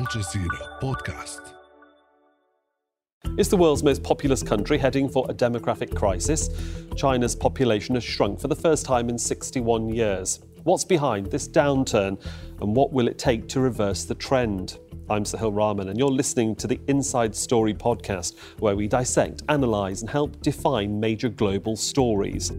Jazeera Podcast. Is the world's most populous country heading for a demographic crisis? China's population has shrunk for the first time in 61 years. What's behind this downturn and what will it take to reverse the trend? I'm Sohail Rahman, and you're listening to the Inside Story podcast, where we dissect, analyse, and help define major global stories.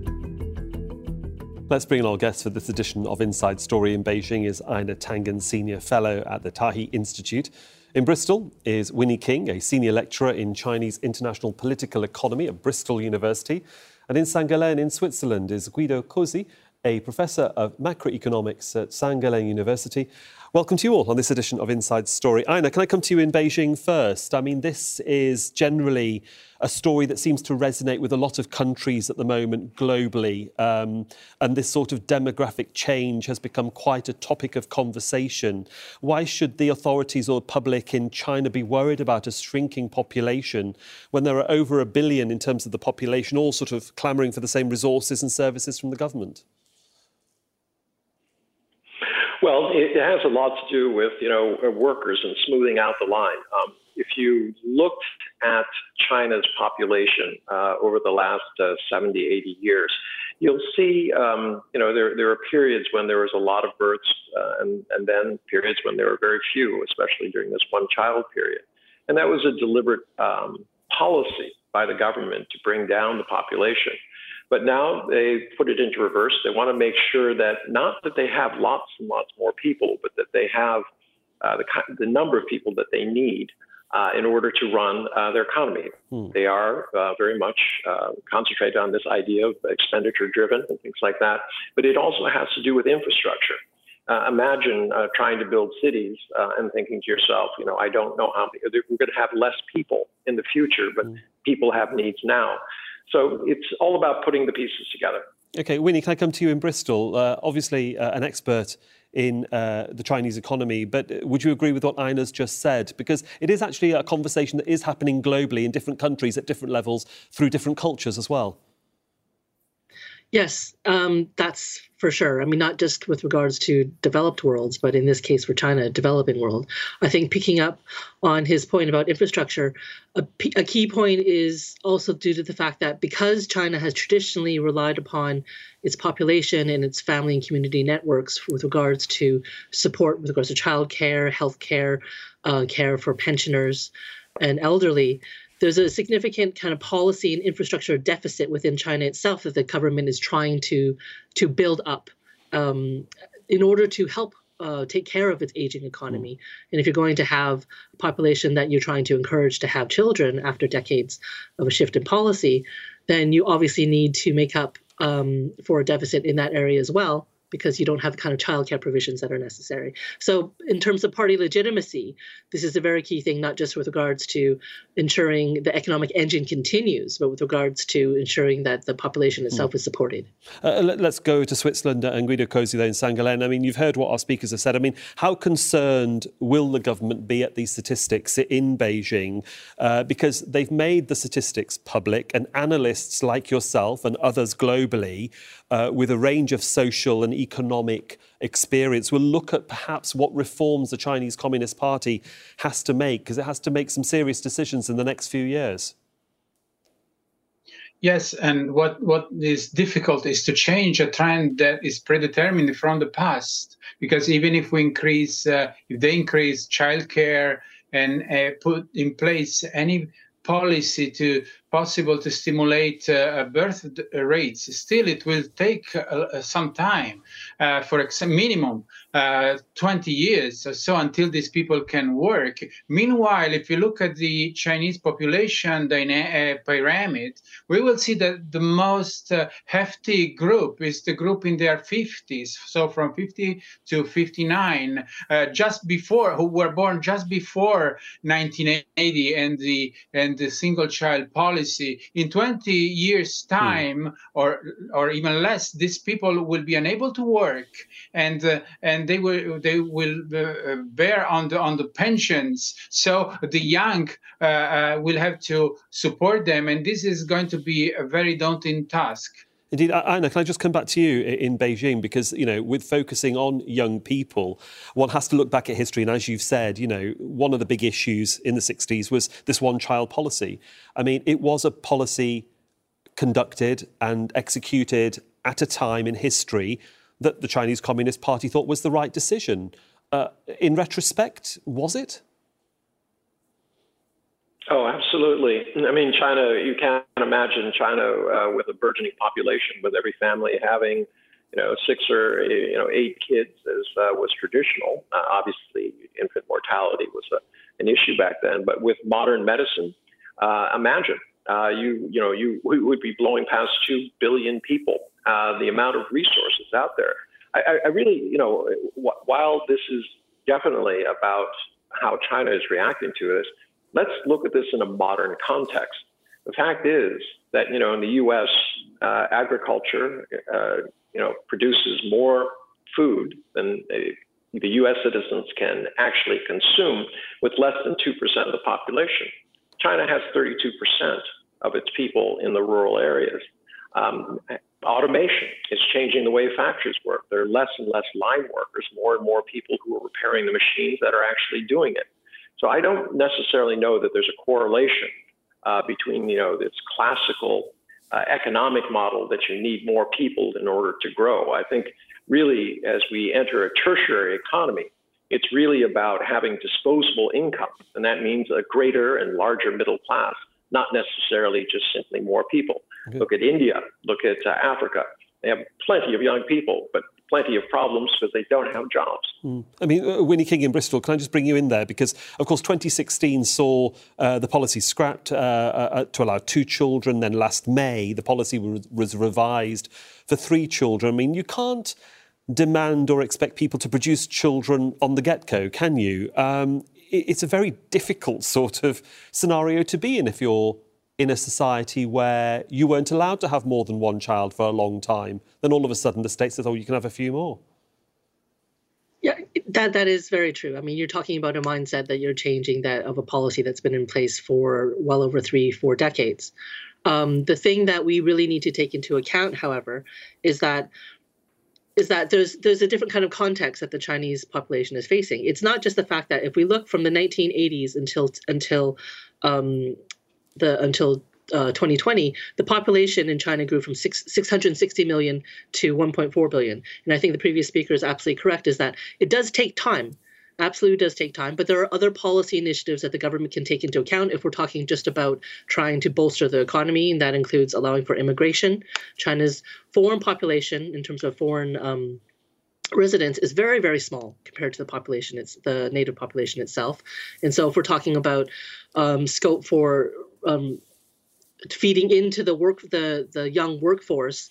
Let's bring in our guest for this edition of Inside Story in Beijing is Einar Tangen, Senior Fellow at the Taihe Institute. In Bristol is Winnie King, a senior lecturer in Chinese international political economy at Bristol University. And in St. Gallen in Switzerland is Guido Cozzi, a professor of macroeconomics at St. Gallen University. Welcome to you all on this edition of Inside Story. Einar, can I come to you in Beijing first? I mean, this is generally a story that seems to resonate with a lot of countries at the moment globally. Um, and this sort of demographic change has become quite a topic of conversation. Why should the authorities or public in China be worried about a shrinking population when there are over a billion in terms of the population, all sort of clamouring for the same resources and services from the government? Well, it has a lot to do with you know workers and smoothing out the line. Um, if you looked at China's population uh, over the last uh, 70, 80 years, you'll see um, you know there there are periods when there was a lot of births, uh, and and then periods when there were very few, especially during this one child period, and that was a deliberate um, policy by the government to bring down the population. But now they put it into reverse. They want to make sure that not that they have lots and lots more people, but that they have uh, the, the number of people that they need uh, in order to run uh, their economy. Hmm. They are uh, very much uh, concentrated on this idea of expenditure driven and things like that. But it also has to do with infrastructure. Uh, imagine uh, trying to build cities and thinking to yourself, you know, I don't know how many, we're going to have less people in the future, but hmm. people have needs now. So it's all about putting the pieces together. Okay, Winnie, can I come to you in Bristol? Uh, obviously, uh, an expert in uh, the Chinese economy, but would you agree with what Einar's just said? Because it is actually a conversation that is happening globally in different countries at different levels through different cultures as well. Yes, um, that's for sure. I mean, not just with regards to developed worlds, but in this case for China, a developing world. I think picking up on his point about infrastructure, a, key point is also due to the fact that because China has traditionally relied upon its population and its family and community networks with regards to support, with regards to child care, health care, uh, care for pensioners and elderly, there's a significant kind of policy and infrastructure deficit within China itself that the government is trying to to build up um, in order to help uh, take care of its aging economy. And if you're going to have a population that you're trying to encourage to have children after decades of a shift in policy, then you obviously need to make up um, for a deficit in that area as well because you don't have the kind of childcare provisions that are necessary. So, in terms of party legitimacy, this is a very key thing, not just with regards to ensuring the economic engine continues, but with regards to ensuring that the population itself mm. is supported. Uh, let's go to Switzerland and Guido Cozzi there in St. Gallen. I mean, you've heard what our speakers have said. I mean, how concerned will the government be at these statistics in Beijing? Uh, because they've made the statistics public, and analysts like yourself and others globally, uh, with a range of social and economic experience. We'll look at perhaps what reforms the Chinese Communist Party has to make, because it has to make some serious decisions in the next few years. Yes, and what, what is difficult is to change a trend that is predetermined from the past. Because even if we increase, uh, if they increase childcare and uh, put in place any policy to possible to stimulate uh, birth rates. Still, it will take uh, some time, uh, for a minimum uh, 20 years or so until these people can work. Meanwhile, if you look at the Chinese population dyna- uh, pyramid, we will see that the most uh, hefty group is the group in their 50s, so from 50 to 59, just before who were born just before 1980 and the and the single child policy. In 20 years' hmm. time, mm. or or even less, these people will be unable to work, and uh, and they will they will uh, bear on the on the pensions. So the young uh, uh, will have to support them, and this is going to be a very daunting task. Indeed, Einar, can I just come back to you in Beijing? Because, you know, with focusing on young people, one has to look back at history. And as you've said, you know, one of the big issues in the 60s was this one child policy. I mean, it was a policy conducted and executed at a time in history that the Chinese Communist Party thought was the right decision. Uh, in retrospect, was it? Oh, absolutely. I mean, China, you can't imagine China uh, with a burgeoning population, with every family having, you know, six or, you know, eight kids as uh, was traditional. Uh, obviously, infant mortality was a, an issue back then. But with modern medicine, uh, imagine uh, you, you know, you we would be blowing past 2 billion people, uh, the amount of resources out there. I, I really, you know, while this is definitely about how China is reacting to this, let's look at this in a modern context. The fact is that you know in the U.S., uh, agriculture uh, you know produces more food than the U.S. citizens can actually consume, with less than two percent of the population. China has 32 percent of its people in the rural areas. Um, automation is changing the way factories work. There are less and less line workers, more and more people who are repairing the machines that are actually doing it. So I don't necessarily know that there's a correlation uh, between you know this classical uh, economic model that you need more people in order to grow. I think really as we enter a tertiary economy, it's really about having disposable income, and that means a greater and larger middle class, not necessarily just simply more people. Okay. Look at India, look at uh, Africa. They have plenty of young people, but plenty of problems because they don't have jobs. Mm. I mean, uh, Winnie King in Bristol, can I just bring you in there? Because, of course, 2016 saw uh, the policy scrapped uh, uh, to allow two children. Then last May, the policy was, was revised for three children. I mean, you can't demand or expect people to produce children on the get go, can you? Um, it's a very difficult sort of scenario to be in if you're in a society where you weren't allowed to have more than one child for a long time, then all of a sudden the state says, oh, you can have a few more. Yeah, that that is very true. I mean, you're talking about a mindset that you're changing that of a policy that's been in place for well over three, four decades. Um, the thing that we really need to take into account, however, is that is that there's there's a different kind of context that the Chinese population is facing. It's not just the fact that if we look from the 1980s until until um, the until uh, 2020, the population in China grew from six, 660 million to 1.4 billion. And I think the previous speaker is absolutely correct, is that it does take time. Absolutely does take time, but there are other policy initiatives that the government can take into account if we're talking just about trying to bolster the economy, and that includes allowing for immigration. China's foreign population, in terms of foreign um, residents is very very small compared to the population it's the native population itself and so if we're talking about um, scope for um, feeding into the work the the young workforce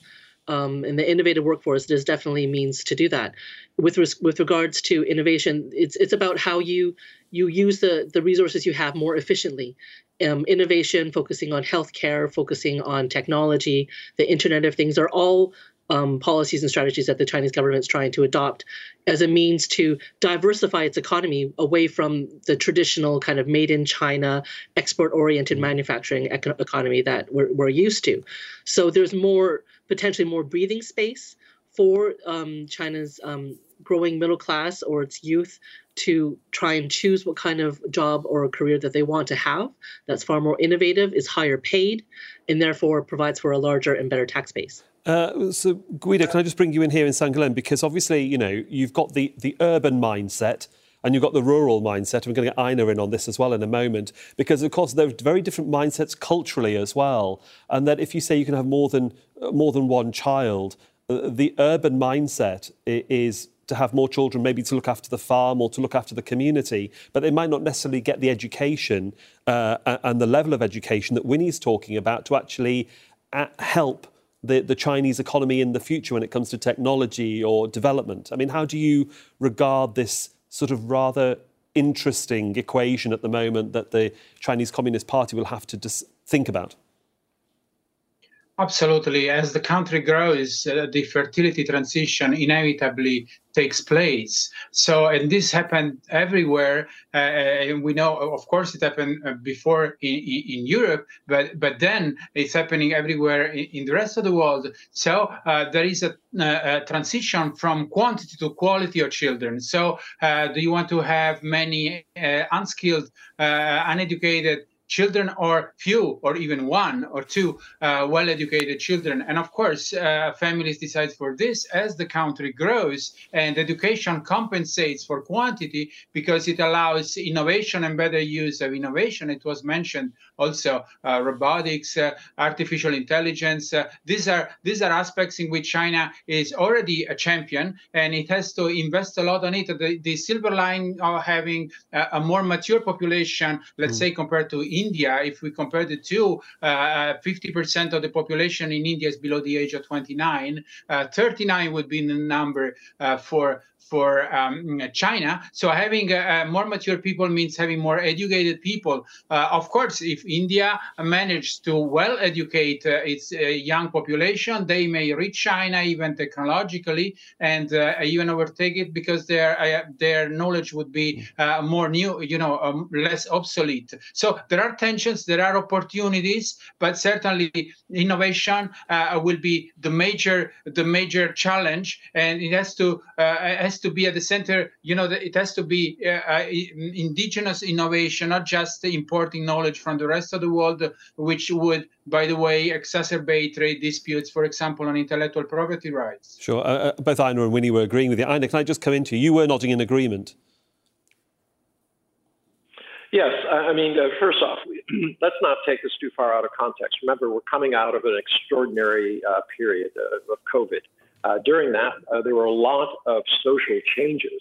um, and the innovative workforce there's definitely means to do that. With res- with regards to innovation it's it's about how you you use the the resources you have more efficiently. Um, innovation focusing on healthcare focusing on technology the internet of things are all um, policies and strategies that the Chinese government is trying to adopt as a means to diversify its economy away from the traditional kind of made in China, export oriented mm-hmm. manufacturing econ- economy that we're, we're, used to. So there's more, potentially more breathing space for um, China's um, growing middle class or its youth to try and choose what kind of job or career that they want to have. That's far more innovative, is higher paid, and therefore provides for a larger and better tax base. Uh, so, Guido, can I just bring you in here in St. Gallen? Because obviously, you know, you've got the, the urban mindset and you've got the rural mindset. We're going to get Einar in on this as well in a moment, because of course there are very different mindsets culturally as well. And that if you say you can have more than more than one child, uh, the urban mindset is to have more children, maybe to look after the farm or to look after the community, but they might not necessarily get the education uh, and the level of education that Winnie's talking about to actually uh, help the, the Chinese economy in the future when it comes to technology or development? I mean, how do you regard this sort of rather interesting equation at the moment that the Chinese Communist Party will have to dis- think about? Absolutely. As the country grows, uh, the fertility transition inevitably takes place. So, and this happened everywhere. Uh, and we know, of course, it happened uh, before in, in, Europe, but but then it's happening everywhere in, the rest of the world. So uh, there is a, a, transition from quantity to quality of children. So, uh, do you want to have many uh, unskilled, uneducated children or few or even one or two uh, well-educated children. And of course uh, families decide for this as the country grows and education compensates for quantity because it allows innovation and better use of innovation. It was mentioned also uh, robotics uh, artificial intelligence. Uh, these are these are aspects in which china is already a champion and it has to invest a lot on it. The, the silver line of having a, a more mature population let's mm. say compared to India, if we compare the two, uh, 50% of the population in India is below the age of 29. Uh, 39 would be the number uh, for for um, China. So having uh, more mature people means having more educated people. Uh, of course, if India manages to well educate uh, its uh, young population, they may reach China even technologically and uh, even overtake it because their uh, their knowledge would be more new, you know, um, less obsolete. So there are tensions, there are opportunities, but certainly innovation will be the major the major challenge, and it has to has to be at the center. You know, it has to be uh, uh indigenous innovation, not just importing knowledge from the rest of the world, which would, by the way, exacerbate trade disputes, for example, on intellectual property rights. Sure. Uh, uh both Einar and Winnie were agreeing with you. Einar, can I just come into you? You were nodding in agreement. Yes, I mean, uh, first off, let's not take this too far out of context. Remember, we're coming out of an extraordinary uh, period of COVID. Uh, during that, uh, there were a lot of social changes.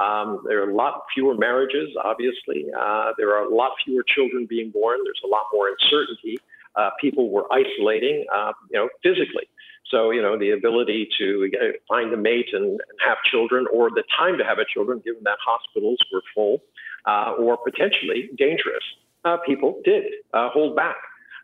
Um, there are a lot fewer marriages, obviously. Uh, there are a lot fewer children being born. There's a lot more uncertainty. Uh, people were isolating, uh, you know, physically. So, you know, the ability to find a mate and, and, have children, or the time to have a children, given that hospitals were full, uh, or potentially dangerous, people did hold back.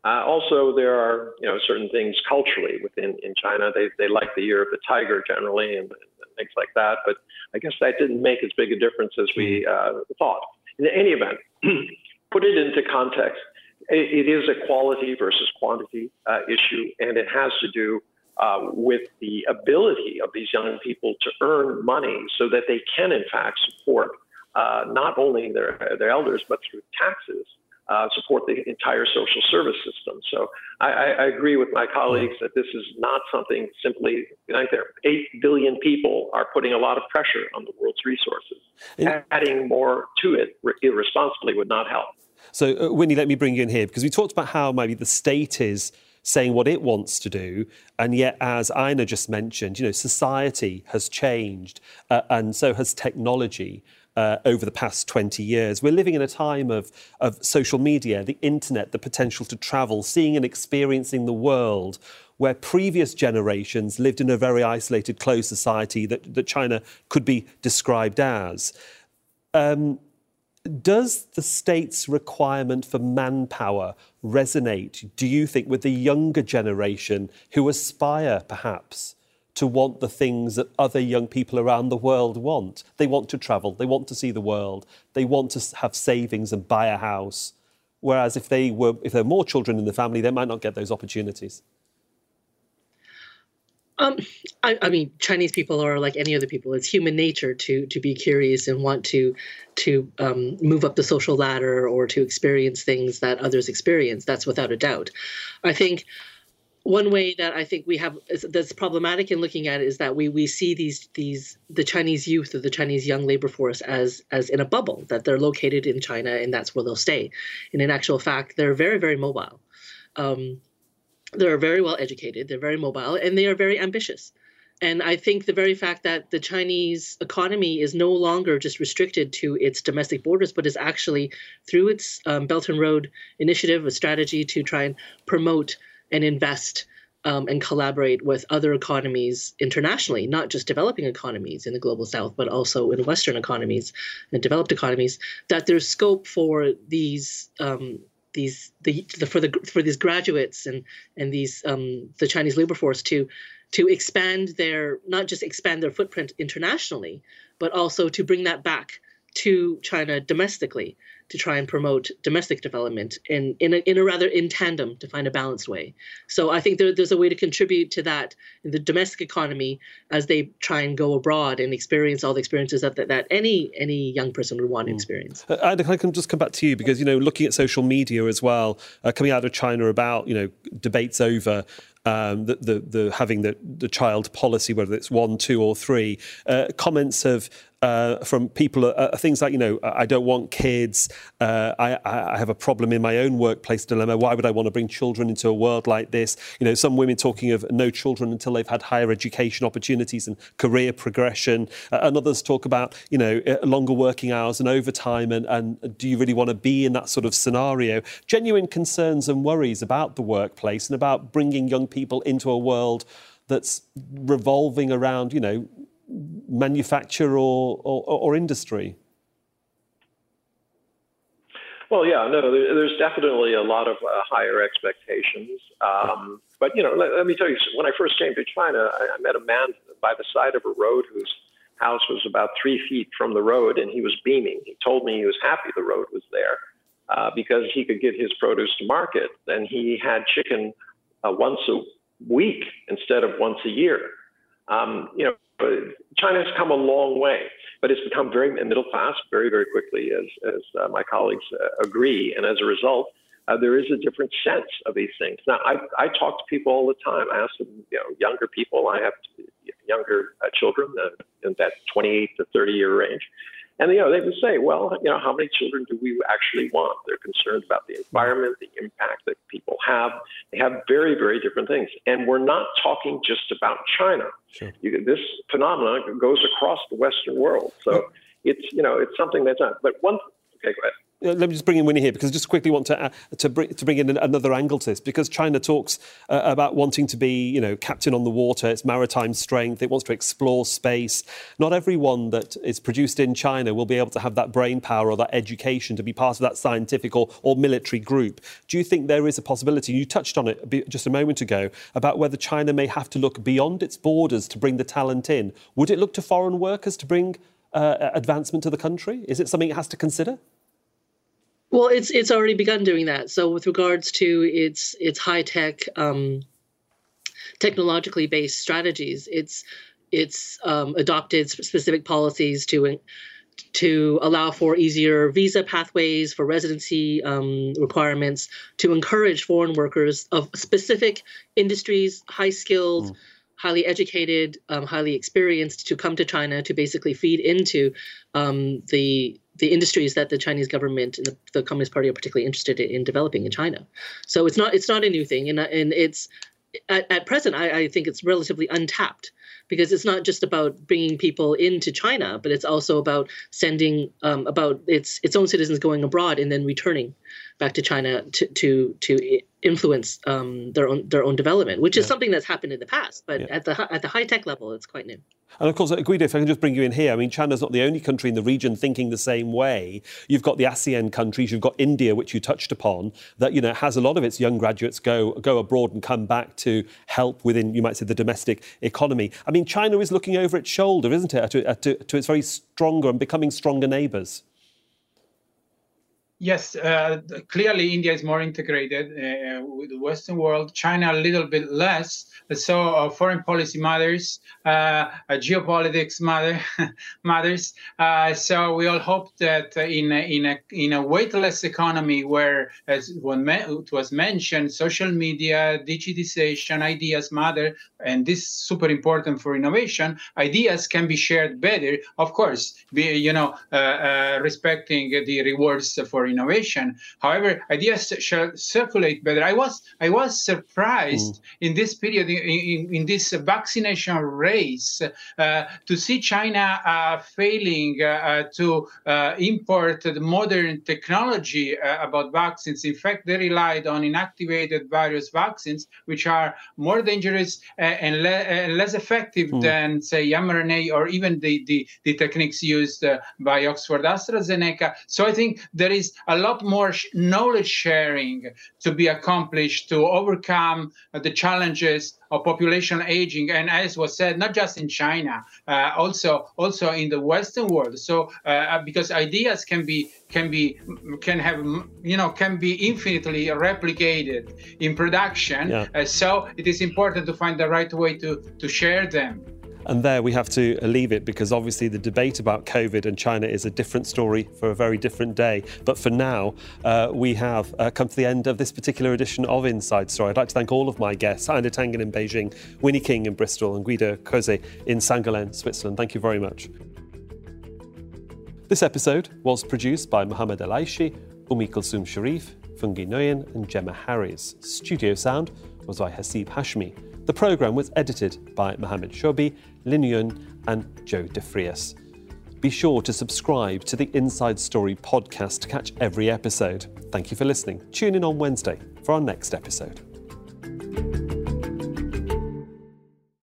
Uh, also, there are you know certain things culturally within in China. They they like the year of the tiger generally and, and things like that. But I guess that didn't make as big a difference as we mm-hmm. uh, thought. In any event, put it into context. It, it is a quality versus quantity uh, issue, and it has to do uh, with the ability of these young people to earn money so that they can, in fact, support uh, not only their their elders but through taxes uh, support the entire social service system. So I, I, agree with my colleagues that this is not something simply like there. Eight billion people are putting a lot of pressure on the world's resources. Adding more to it irresponsibly would not help. So, uh, Winnie, let me bring you in here because we talked about how maybe the state is saying what it wants to do. And yet, as Einar just mentioned, you know, society has changed uh, and so has technology uh, over the past 20 years. We're living in a time of, of social media, the internet, the potential to travel, seeing and experiencing the world, where previous generations lived in a very isolated, closed society that, that China could be described as. Um, does the state's requirement for manpower resonate, do you think, with the younger generation who aspire perhaps to want the things that other young people around the world want. They want to travel, they want to see the world, they want to have savings and buy a house. Whereas if they were if there are more children in the family, they might not get those opportunities. Um, I, I, mean, Chinese people are like any other people. It's human nature to to be curious and want to to um, move up the social ladder or to experience things that others experience. That's without a doubt. I think one way that I think we have that's problematic in looking at it is that we we see these these the Chinese youth or the Chinese young labor force as as in a bubble that they're located in China and that's where they'll stay. And in actual fact, they're very very mobile. Um, they're very well educated. They're very mobile and they are very ambitious. And I think the very fact that the Chinese economy is no longer just restricted to its domestic borders, but is actually through its um, Belt and Road initiative, a strategy to try and promote and invest um, and collaborate with other economies internationally, not just developing economies in the global south, but also in Western economies and developed economies, that there's scope for these um, these the, the for the for these graduates and and these um, the Chinese labor force to to expand their not just expand their footprint internationally, but also to bring that back to China domestically to try and promote domestic development in, in, a, in a rather in tandem to find a balanced way. So I think there, there's a way to contribute to that in the domestic economy as they try and go abroad and experience all the experiences that, that, that any any young person would want to hmm. experience. Uh, I can just come back to you because you know looking at social media as well, uh, coming out of China about you know debates over um, the, the, the, having the, the child policy, whether it's one, two, or three. Uh, comments of uh, from people uh, uh, things like you know I don't want kids. Uh, I, I, have a problem in my own workplace dilemma. Why would I want to bring children into a world like this? You know, some women talking of no children until they've had higher education opportunities and career progression, uh, and others talk about you know longer working hours and overtime. And, and do you really want to be in that sort of scenario? Genuine concerns and worries about the workplace and about bringing young people into a world that's revolving around, you know, manufacture or, or, or industry? Well, yeah, no, there's definitely a lot of uh, higher expectations. Um, but, you know, let, let, me tell you, when I first came to China, I, I, met a man by the side of a road whose house was about three feet from the road, and he was beaming. He told me he was happy the road was there uh, because he could get his produce to market. And he had chicken uh, once a week instead of once a year. Um, you know, China has come a long way, but it's become very middle class very, very quickly, as, as uh, my colleagues uh, agree. And as a result, uh, there is a different sense of these things. Now, I, I talk to people all the time. I ask them, you know, younger people. I have younger uh, children uh, in that 28 to 30 year range. And you know, they would say, well, you know, how many children do we actually want? They're concerned about the environment, the impact that people have. They have very, very different things. And we're not talking just about China. Sure. You, this phenomenon goes across the Western world. So it's, you know, it's something that's not. But one, okay, go ahead let me just bring in Winnie here because I just quickly want to uh, to bring to bring in another angle to this because China talks uh, about wanting to be you know captain on the water, its maritime strength, it wants to explore space. Not everyone that is produced in China will be able to have that brain power or that education to be part of that scientific or, or military group. Do you think there is a possibility? You touched on it just a moment ago about whether China may have to look beyond its borders to bring the talent in. Would it look to foreign workers to bring uh, advancement to the country? Is it something it has to consider? Well, it's it's already begun doing that. So with regards to its its high tech, um, technologically based strategies, it's it's um, adopted specific policies to to allow for easier visa pathways for residency um, requirements to encourage foreign workers of specific industries, high skilled. Mm. Highly educated, um, highly experienced to come to China to basically feed into um, the the industries that the Chinese government and the, the, Communist Party are particularly interested in developing in China. So it's not it's not a new thing, and and it's at, at present I, I think it's relatively untapped because it's not just about bringing people into China, but it's also about sending um, about its its own citizens going abroad and then returning back to China to to to influence um, their own their own development, which is something that's happened in the past. But yeah. at the at the high tech level, it's quite new. And of course, Guido, if I can just bring you in here, I mean, China's not the only country in the region thinking the same way. You've got the ASEAN countries, you've got India, which you touched upon, that you know has a lot of its young graduates go go abroad and come back to help within, you might say, the domestic economy. I mean, China is looking over its shoulder, isn't it, to, to, to its very stronger and becoming stronger neighbours. Yes, uh, clearly India is more integrated uh, with the Western world. China a little bit less. So uh, foreign policy matters, uh, geopolitics matter matters. Uh, so we all hope that in a, in a in a weightless economy where, as it was mentioned, social media, digitization, ideas matter, and this is super important for innovation. Ideas can be shared better, of course. Be, you know, uh, respecting the rewards for innovation. However, ideas shall circulate better. I was I was surprised mm. in this period in, in, in this vaccination race uh, to see China uh, failing uh, to uh, import the modern technology uh, about vaccines. In fact, they relied on inactivated virus vaccines, which are more dangerous and, le- less effective mm. than, say, mRNA or even the, the, the techniques used by Oxford AstraZeneca. So I think there is a lot more sh- knowledge sharing to be accomplished to overcome the challenges of population aging and as was said not just in china uh, also also in the western world. So uh, because ideas can be can be can have you know can be infinitely replicated in production. Yeah. uh, so it is important to find the right way to to share them and there we have to leave it because obviously the debate about COVID and China is a different story for a very different day. But for now, uh, we have uh, come to the end of this particular edition of Inside Story. I'd like to thank all of my guests, Einar Tangen in Beijing, Winnie King in Bristol, and Guido Cozzi in St. Gallen, Switzerland. Thank you very much. This episode was produced by Mohammed El Aishi, Umi Kulsum Sharif, Fungi Nguyen, and Gemma Harries. Studio sound was by Hasib Hashmi. The programme was edited by Mohammed Shobi, Lin Yun, and Joe DeFrias. Be sure to subscribe to the Inside Story podcast to catch every episode. Thank you for listening. Tune in on Wednesday for our next episode.